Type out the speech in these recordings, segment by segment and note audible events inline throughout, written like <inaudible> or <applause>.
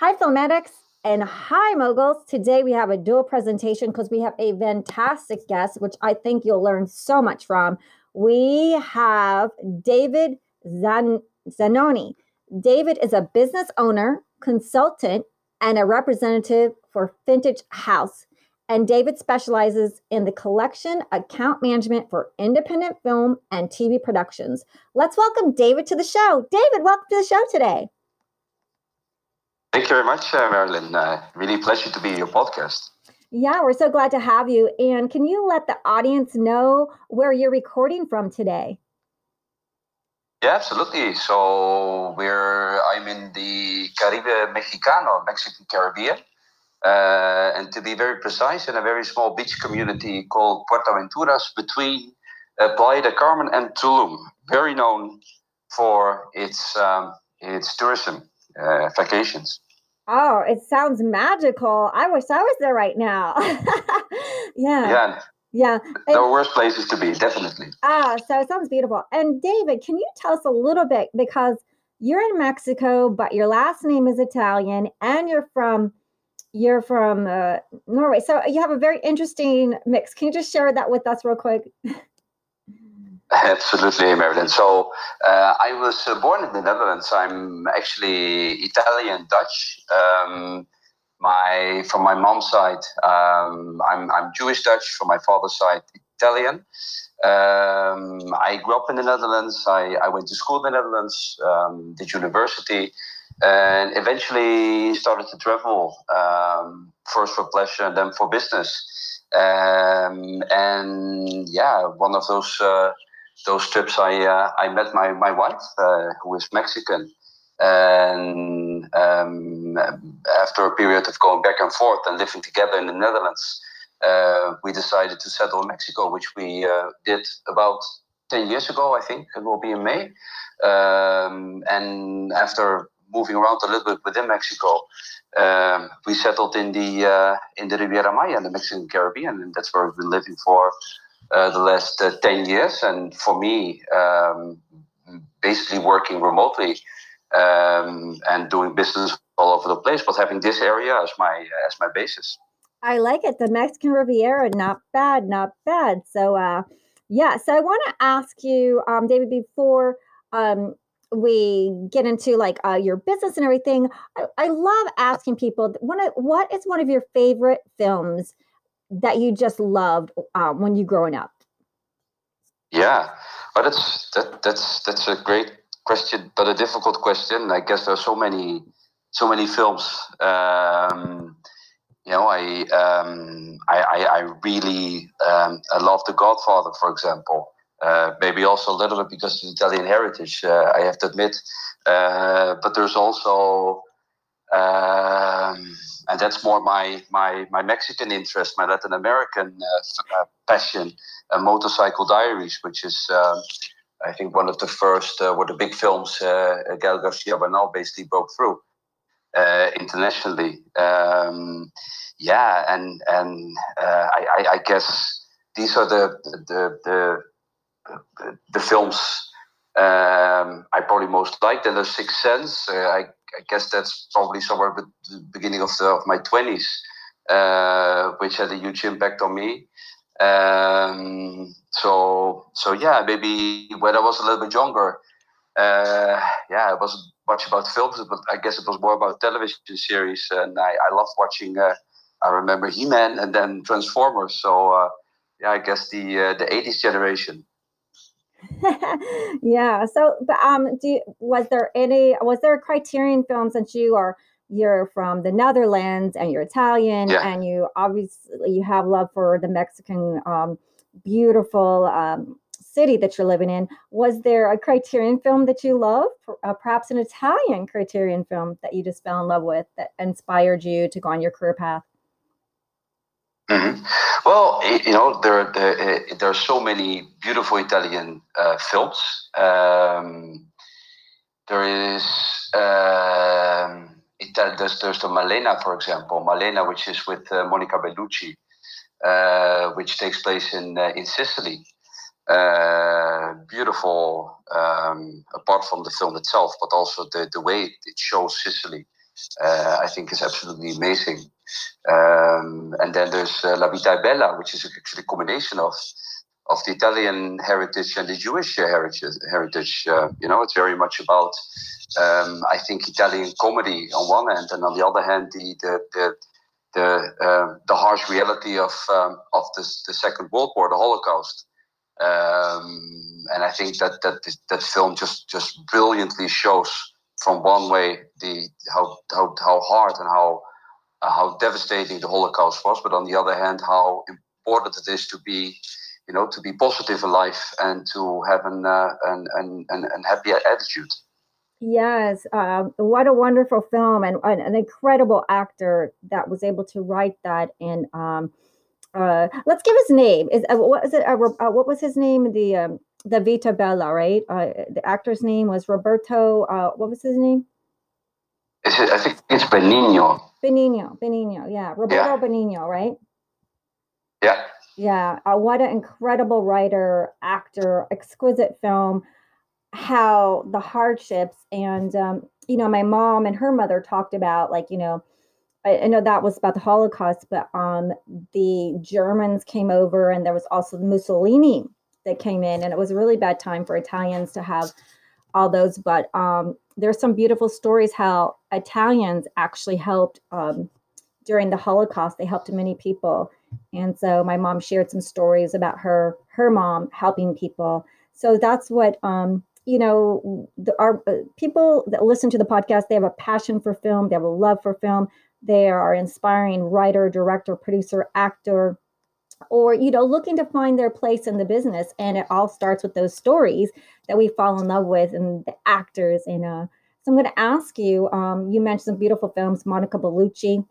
Hi, Filmatics and hi, moguls. Today we have a dual presentation because we have a fantastic guest, which I think you'll learn so much from. We have David Zan- Zanoni. David is a business owner, consultant, and a representative for Fintage House. And David specializes in the collection account management for independent film and TV productions. Let's welcome David to the show. David, welcome to the show today. Thank you very much, uh, Marilyn. Uh, really pleasure to be your podcast. Yeah, we're so glad to have you. And can you let the audience know where you're recording from today? Yeah, absolutely. So we're I'm in the Caribe Mexicano, Mexican Caribbean, uh, and to be very precise, in a very small beach community called Puerto Aventuras between uh, Playa del Carmen and Tulum, very known for its um, its tourism uh, vacations. Oh, it sounds magical. I wish I was there right now. <laughs> yeah. Yeah. Yeah. There are worse places to be, definitely. Ah, so it sounds beautiful. And David, can you tell us a little bit because you're in Mexico, but your last name is Italian and you're from you're from uh, Norway. So you have a very interesting mix. Can you just share that with us real quick? <laughs> Absolutely, Marilyn. So uh, I was uh, born in the Netherlands. I'm actually Italian Dutch. Um, my from my mom's side, um, I'm I'm Jewish Dutch. From my father's side, Italian. Um, I grew up in the Netherlands. I, I went to school in the Netherlands, um, did university, and eventually started to travel. Um, first for pleasure, and then for business. Um, and yeah, one of those uh, those trips, I uh, I met my my wife, uh, who is Mexican, and um, after a period of going back and forth and living together in the Netherlands, uh, we decided to settle in Mexico, which we uh, did about ten years ago. I think it will be in May, um, and after moving around a little bit within Mexico. Um, we settled in the uh, in the Riviera Maya in the Mexican Caribbean, and that's where we've been living for the last uh, 10 years. And for me, um, basically working remotely um, and doing business all over the place, but having this area as my as my basis. I like it. The Mexican Riviera, not bad, not bad. So, uh, yeah. So I want to ask you, um, David, before um, we get into like uh, your business and everything, I, I love asking people, one of, what is one of your favorite films that you just loved um, when you growing up? Yeah, but that's that, that's that's a great question, but a difficult question. I guess there's so many so many films. Um, you know, I um, I, I, I really um, I love The Godfather, for example. Uh, maybe also a little bit because of Italian heritage, uh, I have to admit. Uh, but there's also um, and that's more my my my Mexican interest, my Latin American uh, uh passion, uh, Motorcycle Diaries, which is um, I think one of the first uh, were the big films uh, Gael Garcia Bernal basically broke through uh, internationally. Um, yeah, and and I, I, I, guess these are the the the the, films um, I probably most liked. And The Sixth Sense, I I guess that's probably somewhere at the beginning of, the, of my 20s, uh, which had a huge impact on me. Um, so, so yeah, maybe when I was a little bit younger, uh, yeah, it wasn't much about films, but I guess it was more about television series. And I, I loved watching, uh, I remember He Man and then Transformers. So, uh, yeah, I guess the, uh, the 80s generation. <laughs> yeah. So, but um, do you, was there any was there a Criterion film since you are you're from the Netherlands and you're Italian yeah. and you obviously you have love for the Mexican um, beautiful um, city that you're living in. Was there a Criterion film that you love, uh, perhaps an Italian Criterion film that you just fell in love with that inspired you to go on your career path? Mm-hmm. Well, you know, there, there, eh, there are so many beautiful Italian uh, films. Um, there is um, Ital- there's, there's the Malena, for example, Malena, which is with uh, Monica Bellucci, uh, which takes place in uh, in Sicily. Uh, beautiful, um, apart from the film itself, but also the, the way it shows Sicily uh, I think is absolutely amazing. Um, and then there's uh, La Vita Bella, which is actually a combination of of the Italian heritage and the Jewish heritage. Heritage, uh, you know, it's very much about, um, I think, Italian comedy on one hand, and on the other hand, the the the the, uh, the harsh reality of um, of the, the Second World War, the Holocaust. Um, and I think that that that film just just brilliantly shows from one way the how how how hard and how uh, how devastating the Holocaust was, but on the other hand, how important it is to be you know, to be positive in life and to have an uh, an, an, an, happy attitude. Yes, um, what a wonderful film and, and, an incredible actor that was able to write that. And um, uh, let's give his name. Is uh, what is it? Uh, uh, what was his name? The um, the Vita Bella, right? Uh, the actor's name was Roberto. Uh, what was his name? I think it's Benigno. Benigno, Benigno, yeah, Roberto yeah. Benigno, right? Yeah. Yeah, uh, what an incredible writer, actor, exquisite film. How the hardships and um, you know, my mom and her mother talked about like you know, I, I, know that was about the Holocaust, but um, the Germans came over, and there was also Mussolini that came in, and it was a really bad time for Italians to have all those. But um, there's some beautiful stories how Italians actually helped um, during the Holocaust. They helped many people and so my mom shared some stories about her her mom helping people. So that's what um, you know. The, our uh, people that listen to the podcast, they have a passion for film. They have a love for film. They are inspiring writer, director, producer, actor, or you know, looking to find their place in the business. And it all starts with those stories that we fall in love with and the actors. And uh, so I'm going to ask you. Um, you mentioned some beautiful films, Monica Bellucci,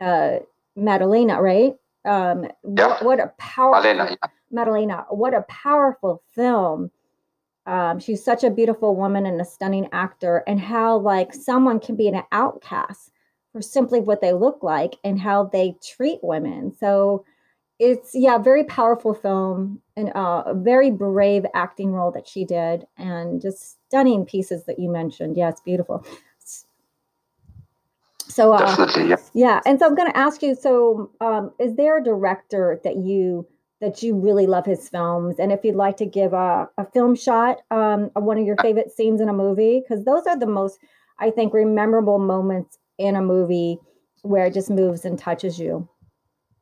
uh, Maddalena, right? Um, yeah. what, what, a powerful Maddalena, yeah. Maddalena, what a powerful film. Um, she's such a beautiful woman and a stunning actor, and how like someone can be an outcast for simply what they look like and how they treat women. So it's yeah, very powerful film and uh, a very brave acting role that she did, and just stunning pieces that you mentioned. Yeah, it's beautiful. So uh, definitely, yeah. Yeah, and so I'm going to ask you. So, um, is there a director that you that you really love his films, and if you'd like to give a, a film shot um, of one of your favorite scenes in a movie, because those are the most, I think, memorable moments in a movie where it just moves and touches you.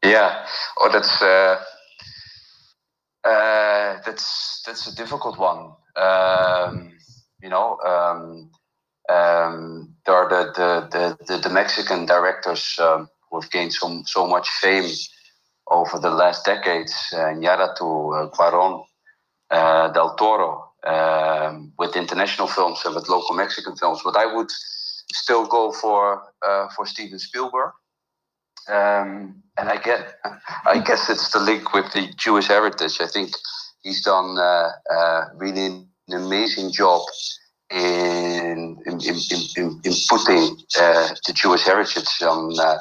Yeah. Oh, that's uh, uh, that's that's a difficult one. Um, you know. Um, um, there are the, the, the, the, Mexican directors um, who have gained so, so much fame over the last decades, uh, Iñárritu, uh, Cuarón, uh, Del Toro, um, with international films and with local Mexican films. But I would still go for uh, for Steven Spielberg. Um, and I get, I guess it's the link with the Jewish heritage. I think he's done uh, uh, really an amazing job in in, in, in, in putting uh, the Jewish heritage on uh,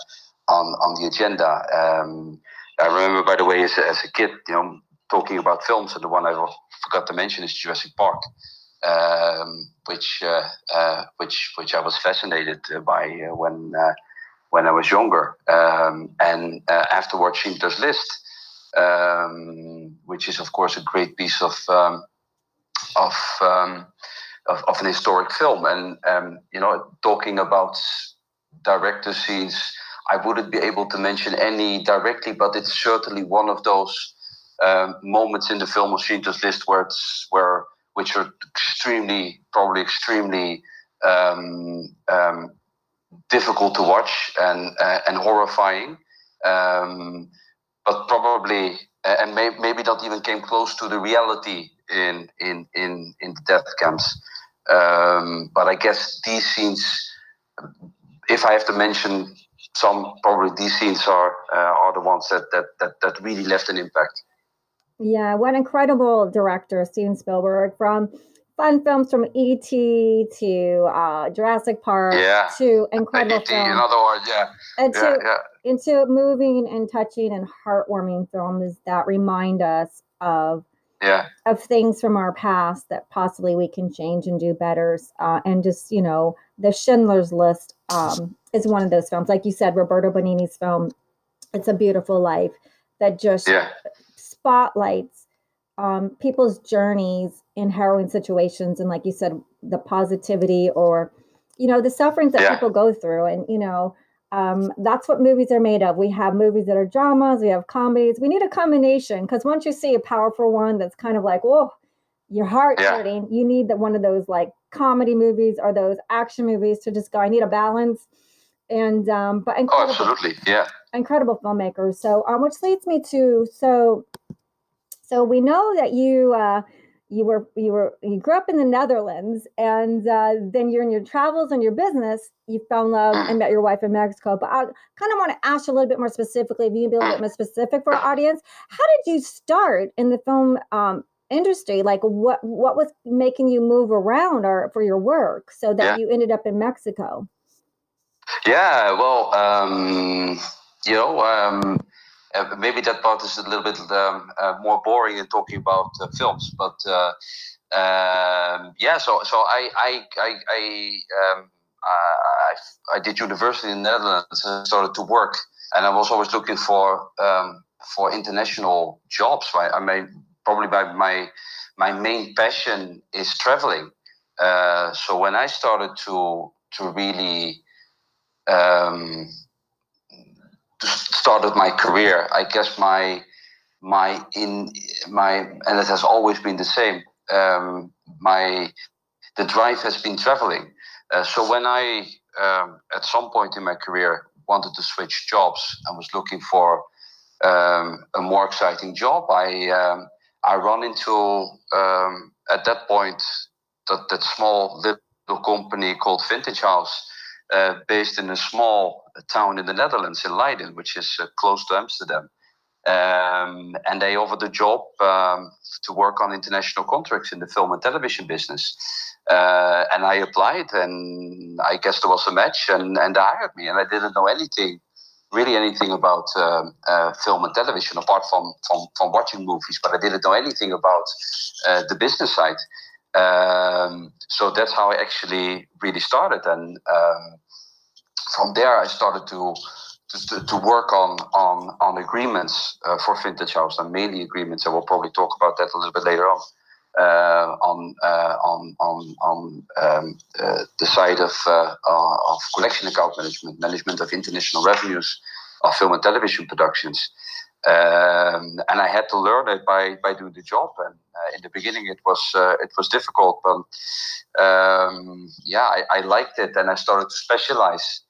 on on the agenda. Um, I remember, by the way, as a, as a kid, you know, talking about films, and the one I forgot to mention is Jurassic Park, um, which uh, uh which which I was fascinated by when uh, when I was younger, um, and afterwards Schindler's List, um, which is of course a great piece of um, of um, of, of an historic film. And um, you know, talking about director scenes, I wouldn't be able to mention any directly, but it's certainly one of those um, moments in the film of Schindler's List where it's where which are extremely, probably extremely um, um, difficult to watch and uh, and horrifying, um, but probably and may, maybe not even came close to the reality in in in in the death camps. Um, but I guess these scenes, if I have to mention some, probably these scenes are uh, are the ones that, that that that really left an impact. Yeah, what incredible director Steven Spielberg from fun films from E.T. to uh, Jurassic Park yeah. to incredible films. In other words, yeah. And yeah, to, yeah. into moving and touching and heartwarming films that remind us of yeah. of things from our past that possibly we can change and do better. Uh, and just, you know, the Schindler's List um, is one of those films. Like you said, Roberto Benigni's film, It's a Beautiful Life, that just yeah. spotlights um, people's journeys in harrowing situations. And like you said, the positivity or, you know, the sufferings that yeah. people go through. And, you know, um, that's what movies are made of. We have movies that are dramas, we have comedies. We need a combination because once you see a powerful one that's kind of like, whoa, your heart yeah. hurting, you need that one of those like comedy movies or those action movies to just go. I need a balance. And um, but oh, absolutely, yeah, incredible filmmakers. So um, which leads me to so so we know that you uh, you were you were you grew up in the Netherlands, and uh, then you're in your travels and your business. You fell in love and met your wife in Mexico. But I kind of want to ask you a little bit more specifically. If you can be a little bit more specific for our audience, how did you start in the film um, industry? Like, what what was making you move around or for your work so that yeah. you ended up in Mexico? Yeah, well, um, you know. Um, uh, maybe that part is a little bit um, uh, more boring in talking about uh, films, but uh, um, yeah. So so I I I I, um, I, I did university in the Netherlands and started to work, and I was always looking for um, for international jobs. I, I mean, probably by my my main passion is traveling. Uh, so when I started to to really um, started my career, I guess my my in my and it has always been the same. Um, my the drive has been traveling. Uh, so when I um, at some point in my career wanted to switch jobs and was looking for um, a more exciting job, I um, I run into um, at that point that that small little company called Fintage House uh, based in a small town in the Netherlands, in Leiden, which is uh, close to Amsterdam. Um, and they offered a job um, to work on international contracts in the film and television business. Uh, and I applied, and I guess there was a match, and, and they hired me. And I didn't know anything, really anything about um, uh, film and television apart from, from, from watching movies, but I didn't know anything about uh, the business side. Um, so that's how I actually really started. And um, from there, I started to to, to work on on on agreements uh, for Fintage House and mainly agreements. And we'll probably talk about that a little bit later on. Uh, on uh, on on on um, uh, the side of uh, uh, of collection account management, management of international revenues of film and television productions. Um, and I had to learn it by by doing the job. And uh, in the beginning, it was uh, it was difficult, but um, yeah, I, I, liked it, and I started to specialize.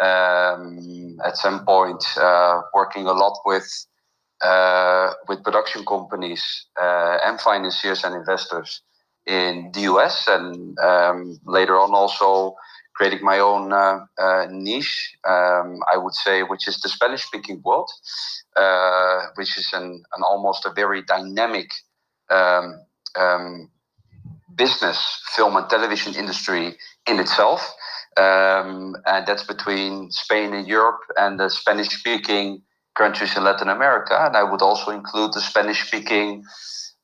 Um, at some point, uh, working a lot with uh, with production companies uh, and financiers and investors in the US, and um, later on also creating my own uh, uh, niche, um, I would say, which is the Spanish speaking world, uh, which is an, an almost a very dynamic um, um, business, film and television industry in itself. Um, and that's between Spain and Europe and the Spanish speaking countries in Latin America. And I would also include the Spanish speaking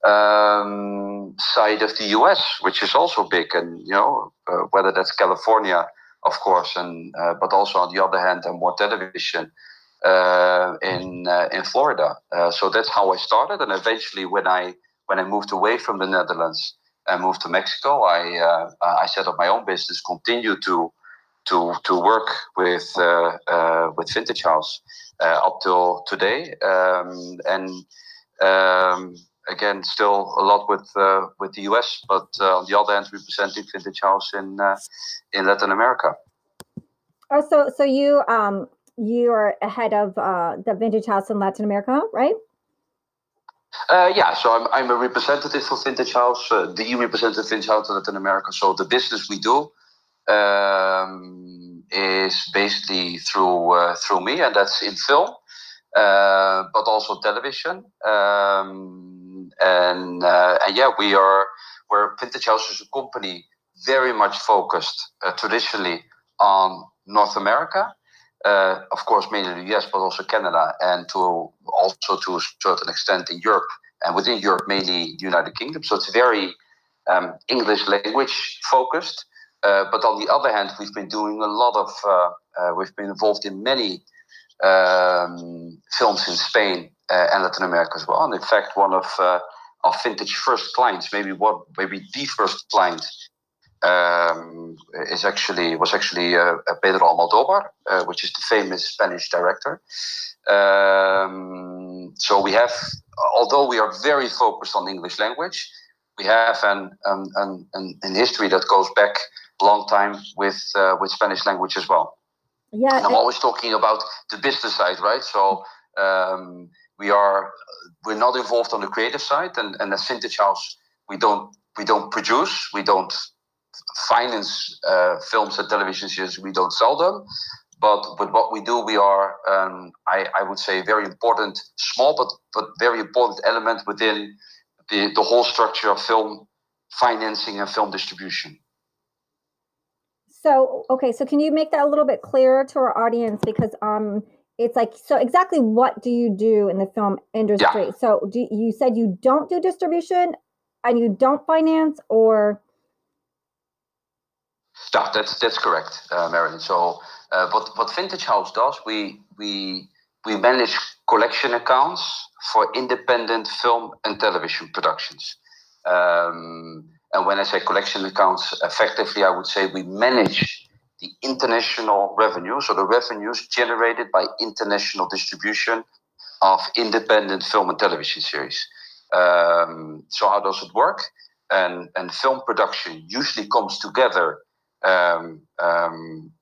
um, side of the US, which is also big, and you know uh, whether that's California, of course, and uh, but also on the other hand, and more television uh, in uh, in Florida. Uh, so that's how I started, and eventually, when I when I moved away from the Netherlands and moved to Mexico, I uh, I set up my own business, continued to to to work with with Fintage House up till today, um, and. Um, again, still a lot with uh, with the US, but uh, on the other hand, representing Fintage House in uh, in Latin America. Oh, so so you um you are ahead of uh, the Fintage House in Latin America, right? Uh, yeah, so I'm, I'm a representative for Fintage House, uh, the representative Fintage House in Latin America. So the business we do um, is basically through uh, through me, and that's in film, uh, but also television. Um, and uh, and yeah, we are where Fintage House is a company very much focused uh, traditionally on North America. Uh, of course, mainly the US, but also Canada, and to also to a certain extent in Europe, and within Europe, mainly the United Kingdom. So it's very um, English language focused. Uh, but on the other hand, we've been doing a lot of, uh, uh, we've been involved in many um, films in Spain and Latin America as well. And in fact, one of uh, our Fintage first clients, maybe what, maybe the first client, um, is actually was actually uh, Pedro Almodovar, which is the famous Spanish director. Um, so we have, although we are very focused on English language, we have an, an, an, an history that goes back a long time with uh, with Spanish language as well. Yeah, and I'm always talking about the business side, right? So um, we are we're not involved on the creative side, and, and as Fintage House, we don't we don't produce, we don't finance uh, films and television series, we don't sell them. But with what we do, we are, um, I, I would say, very important, small but but very important element within the, the whole structure of film financing and film distribution. So, okay, so can you make that a little bit clearer to our audience? Because um, it's like, so exactly what do you do in the film industry? Yeah. So, do you said you don't do distribution and you don't finance, or? Yeah, that's that's correct, uh, Marilyn. So, uh, what what Fintage House does, we we we manage collection accounts for independent film and television productions. Um, and when I say collection accounts, effectively, I would say we manage the international revenue, so the revenues generated by international distribution of independent film and television series. Um, so how does it work? And, and film production usually comes together um, um,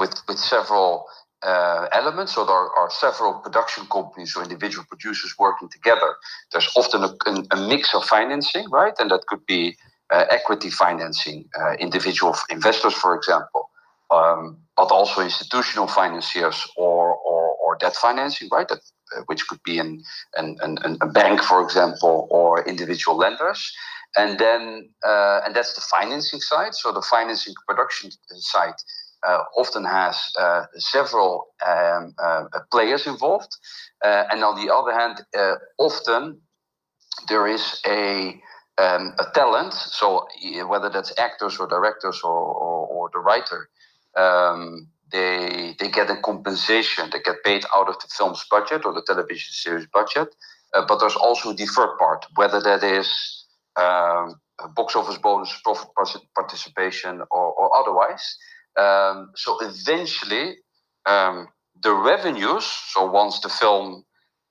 with, with several uh, elements. So there are several production companies or individual producers working together. There's often a, a mix of financing, right? And that could be equity financing, uh, individual investors, for example, um, but also institutional financiers or, or, or debt financing, right? That, uh, which could be an, an, an, a bank, for example, or individual lenders. And then, uh, and that's the financing side. So the financing production side uh, often has uh, several um, players involved. and on the other hand, often there is a um, a talent. So whether that's actors or directors or, or, or the writer, um, they they get a compensation. They get paid out of the film's budget or the television series budget. Uh, but there's also a deferred part, whether that is um, box office bonus, profit participation, or, or otherwise. Um, so eventually, um, the revenues, so once the film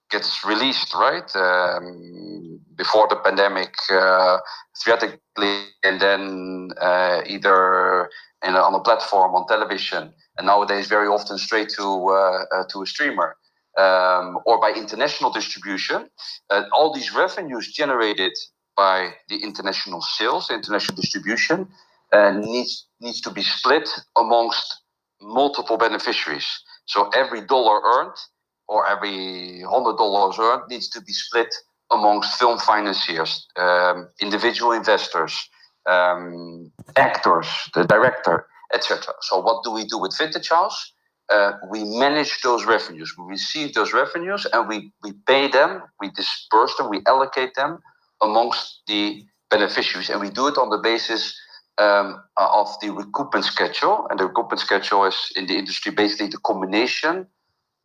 gets released, right, um, before the pandemic, uh, theatrically, and then uh, either in, on a platform on television, and nowadays very often straight to uh, uh to a streamer. Um, or by international distribution, uh, all these revenues generated by the international sales, international distribution, uh, needs needs to be split amongst multiple beneficiaries. So every dollar earned or every hundred dollars earned needs to be split amongst film financiers, um, individual investors, um, actors, the director, etc. So what do we do with Fintage House? Uh, we manage those revenues. We receive those revenues and we, we pay them, we disperse them, we allocate them amongst the beneficiaries. And we do it on the basis um, of the recoupment schedule. And the recoupment schedule is in the industry basically the combination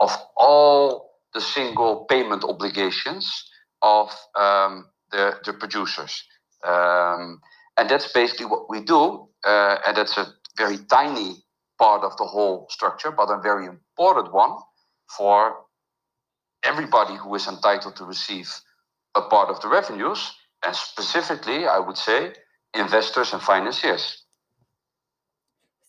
of all the single payment obligations of um, the, the producers. Um, and that's basically what we do. Uh, and that's a very tiny part of the whole structure, but a very important one for everybody who is entitled to receive a part of the revenues. And specifically, I would say, investors and financiers.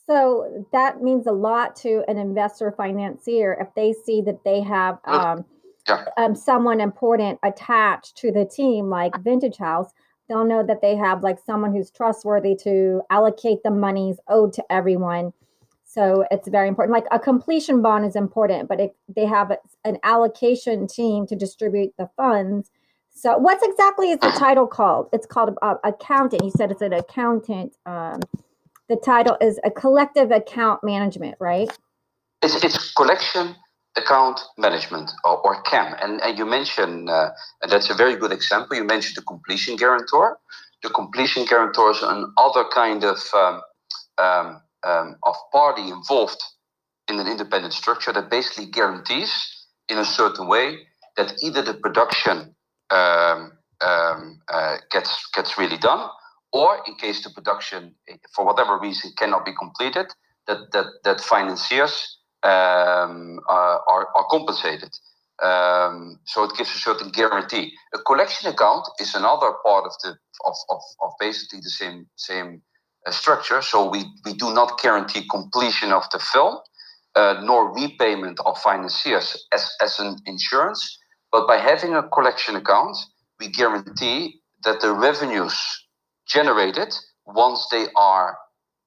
So that means a lot to an investor financier if they see that they have um, yeah. um, someone important attached to the team, like Fintage House. They'll know that they have like someone who's trustworthy to allocate the monies owed to everyone. So it's very important. Like a completion bond is important, but if they have an allocation team to distribute the funds, so, what's exactly is the <clears throat> title called? It's called uh, accountant. You said it's an accountant. Um, the title is a collective account management, right? It's, it's collection account management or, or CAM. And, and you mentioned, uh, and that's a very good example. You mentioned the completion guarantor. The completion guarantor is another kind of um, um, um, of party involved in an independent structure that basically guarantees in a certain way that either the production um, um, uh, gets gets really done, or in case the production, for whatever reason, cannot be completed, that that that financiers um, are, are compensated. Um, so it gives a certain guarantee. A collection account is another part of the of, of, of basically the same same uh, structure. So we, we do not guarantee completion of the film, uh, nor repayment of financiers as, as an insurance. But by having a collection account, we guarantee that the revenues generated once they are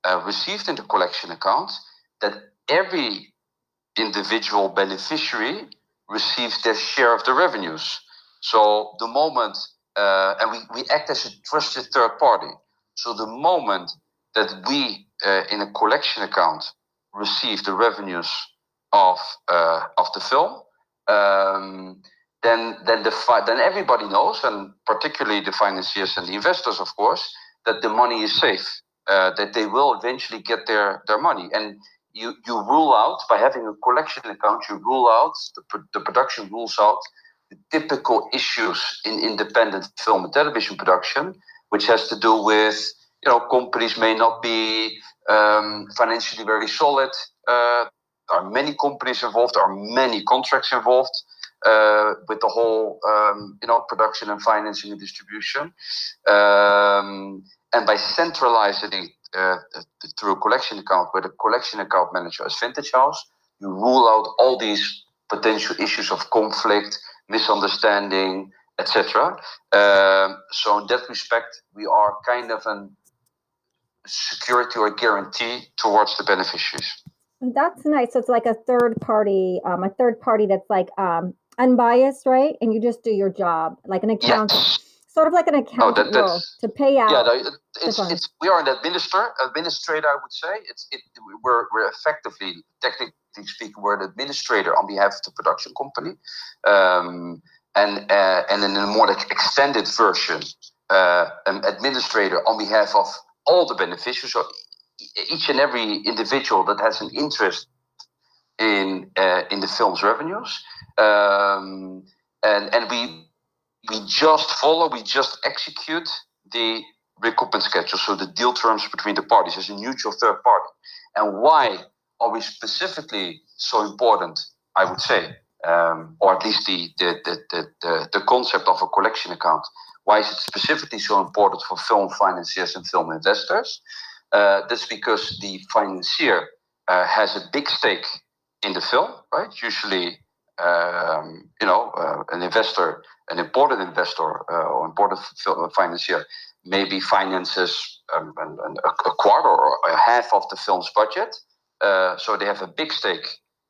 uh, received in the collection account, that every individual beneficiary receives their share of the revenues. So the moment, uh, and we, we act as a trusted third party. So the moment that we, uh, in a collection account, receive the revenues of uh, of the film, um, then then the then everybody knows, and particularly the financiers and the investors, of course, that the money is safe, uh, that they will eventually get their their money, and you you rule out by having a collection account, you rule out the the production rules out the typical issues in independent film and television production, which has to do with you know companies may not be um, financially very solid. Uh, there are many companies involved. There are many contracts involved uh, with the whole um, you know production and financing and distribution. Um, and by centralizing uh, through a collection account with a collection account manager as Fintage House, you rule out all these potential issues of conflict, misunderstanding, etc. Um, so in that respect, we are kind of a security or guarantee towards the beneficiaries. That's nice. So it's like a third party, um, a third party that's like um, unbiased, right? And you just do your job, like an account, yes. Sort of like an account oh, that, to pay out. Yeah, no, it's, it's, we are an administrator, administrator, I would say. It's it, we're we're effectively, technically speaking, we're an administrator on behalf of the production company, um, and uh, and in a more like extended version, uh, an administrator on behalf of all the beneficiaries, so each and every individual that has an interest in uh, in the film's revenues, um, and and we we just follow, we just execute the recoupment schedule, so the deal terms between the parties as a neutral third party. And why are we specifically so important? I would say, um, or at least the the, the the the concept of a collection account why is it specifically so important for film financiers and film investors? Uh, that's because the financier uh, has a big stake in the film, right? Usually, um, you know, uh, an investor, an important investor uh, or important financier, maybe finances um, a quarter or a half of the film's budget. Uh, so they have a big stake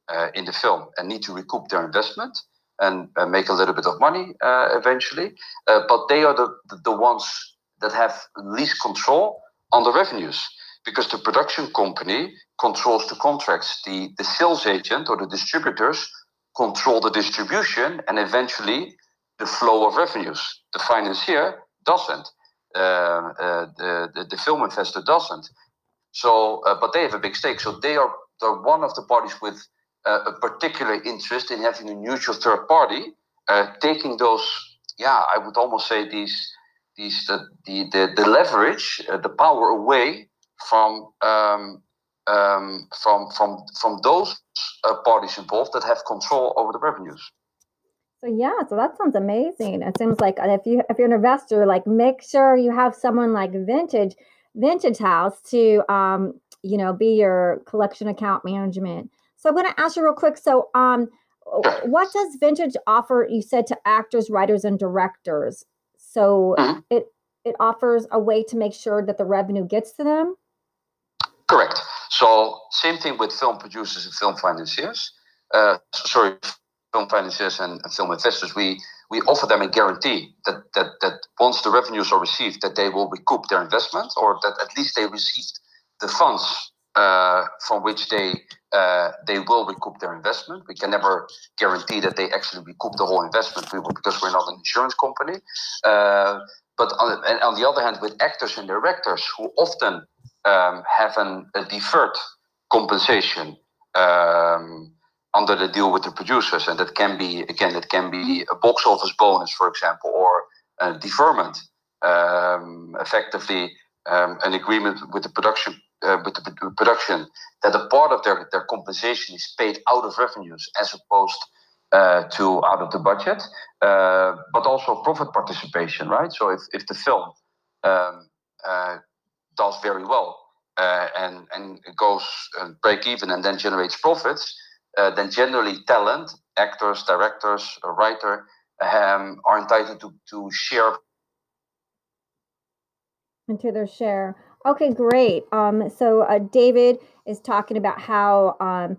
uh, in the film and need to recoup their investment and uh, make a little bit of money uh, eventually. Uh, but they are the, the ones that have least control on the revenues because the production company controls the contracts. The, the sales agent or the distributors control the distribution and eventually the flow of revenues. The financier doesn't. Uh, uh, the, the, the film investor doesn't. So, uh, but they have a big stake. So they are they're one of the parties with a particular interest in having a neutral third party, taking those, yeah, I would almost say these, these the the the, leverage, the power away from um, um, from from from those uh, parties involved that have control over the revenues. So yeah, so that sounds amazing. It seems like if you if you're an investor, like make sure you have someone like Fintage Fintage House to um, you know be your collection account management so I'm going to ask you real quick. So, um, what does Fintage offer? You said to actors, writers, and directors. So mm-hmm. it it offers a way to make sure that the revenue gets to them. Correct. So same thing with film producers and film financiers. Uh, sorry, film financiers and, and film investors. We we offer them a guarantee that, that that once the revenues are received, that they will recoup their investment, or that at least they received the funds uh, from which they uh, they will recoup their investment. We can never guarantee that they actually recoup the whole investment because we're not an insurance company. Uh, but on, and on the other hand, with actors and directors who often um, have an, a deferred compensation um, under the deal with the producers, and that can be again, that can be a box office bonus, for example, or a deferment, um, effectively um, an agreement with the production uh, with the production that a part of their, their compensation is paid out of revenues as opposed uh, to out of the budget, uh, but also profit participation, right? So if, if the film um, uh, does very well uh, and and goes uh, break even and then generates profits, then generally talent, actors, directors, a writer um, are entitled to to share into their share. Okay, great. Um, so uh, David is talking about how um,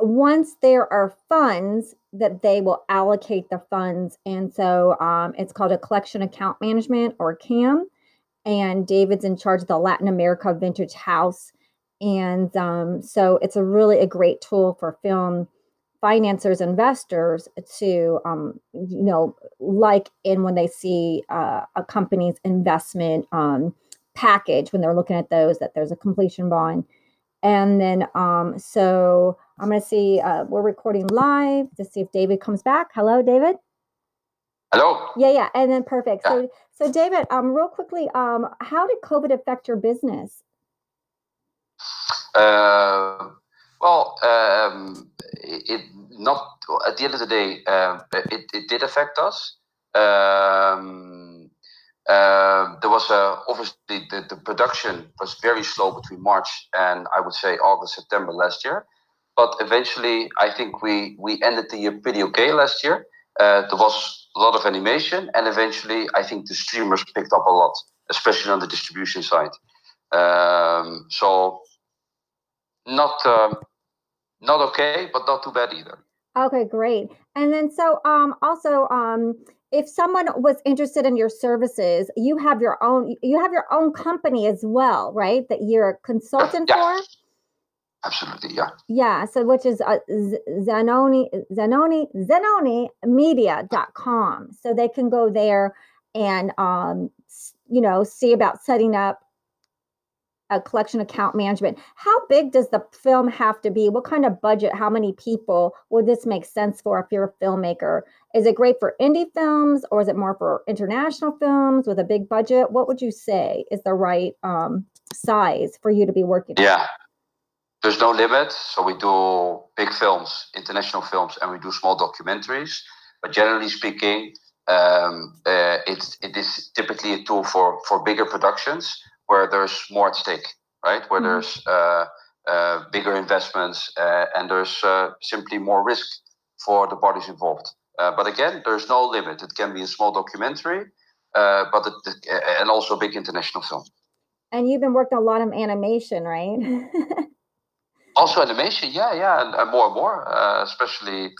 once there are funds that they will allocate the funds, and so um, it's called a collection account management or CAM. And David's in charge of the Latin America Fintage House, and um, so it's a really a great tool for film financiers, investors to, um, you know, like in when they see uh, a company's investment um, package when they're looking at those that there's a completion bond. And then um so i'm going to see uh, we're recording live to see if david comes back. Hello david? Hello? Yeah yeah and then perfect. Yeah. so so david um real quickly um how did covid affect your business uh, well um it, not at the end of the day um, it, it did affect us um um, there was uh, obviously the, the production was very slow between March and I would say August, September last year. But eventually, I think we, we ended the year pretty okay last year. Uh, there was a lot of animation, and eventually, I think the streamers picked up a lot, especially on the distribution side. Um, so, not um, not okay, but not too bad either. Okay, great. And then so um also um if someone was interested in your services, you have your own you have your own company as well, right? That you're a consultant yeah. for. Absolutely, yeah. Yeah, so which is uh, Zanoni Zanoni Zanoni Media.com. So they can go there and um you know see about setting up a collection account management. How big does the film have to be? What kind of budget? How many people would this make sense for if you're a filmmaker? Is it great for indie films or is it more for international films with a big budget? What would you say is the right um, size for you to be working? Yeah. On? There's no limit. So we do big films, international films, and we do small documentaries. But generally speaking, um, uh, it's, it is typically a tool for, for bigger productions where there's more at stake, right? Where mm-hmm. there's uh, uh, bigger investments uh, and there's uh, simply more risk for the parties involved. Uh, but again, there's no limit. It can be a small documentary, uh, but it, and also a big international film. And you've been working a lot on animation, right? <laughs> also animation, yeah, yeah, and, and more and more, especially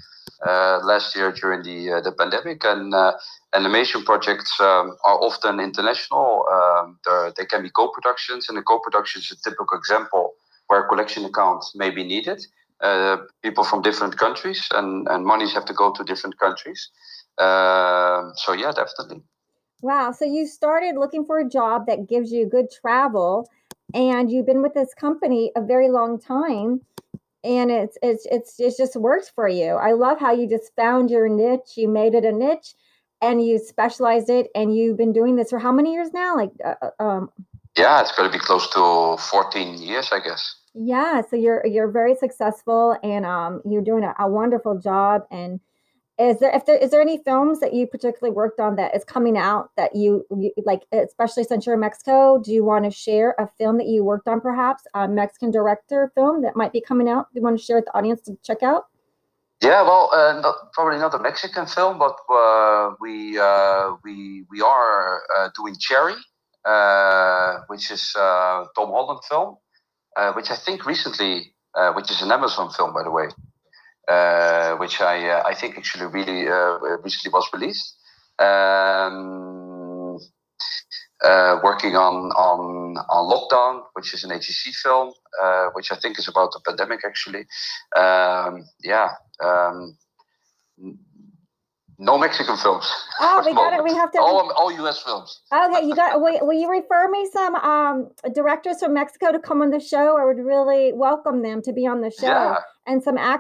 last year during the uh, the pandemic. And uh, animation projects um, are often international. Um, they can be co-productions, and a co-production is a typical example where a collection account may be needed. Uh, people from different countries and, and monies have to go to different countries. Uh, so yeah, definitely. Wow. So you started looking for a job that gives you good travel and you've been with this company a very long time and it's it's it's it just works for you. I love how you just found your niche, you made it a niche, and you specialized it, and you've been doing this for how many years now? Like, uh, uh um, yeah, it's going to be close to fourteen years, I guess. Yeah, so you're you're very successful, and um, you're doing a, a wonderful job, and is there if there is there any films that you particularly worked on that is coming out that you, you like especially since you're in mexico do you want to share a film that you worked on perhaps a mexican director film that might be coming out you want to share with the audience to check out? Yeah well uh, not, probably not a mexican film but uh, we uh, we we are uh, doing cherry uh, which is uh, tom holland film which i think recently which is an amazon film by the way uh, which I uh, I think actually really uh, recently was released. Um, uh, working on on on lockdown, which is an HEC film, uh, which I think is about the pandemic. Actually, um, yeah. Um, No Mexican films. Oh, <laughs> we got it. We have to. All, all U.S. films. Okay, you got. Will, will you refer me some um, directors from Mexico to come on the show? I would really welcome them to be on the show Yeah. and some actors.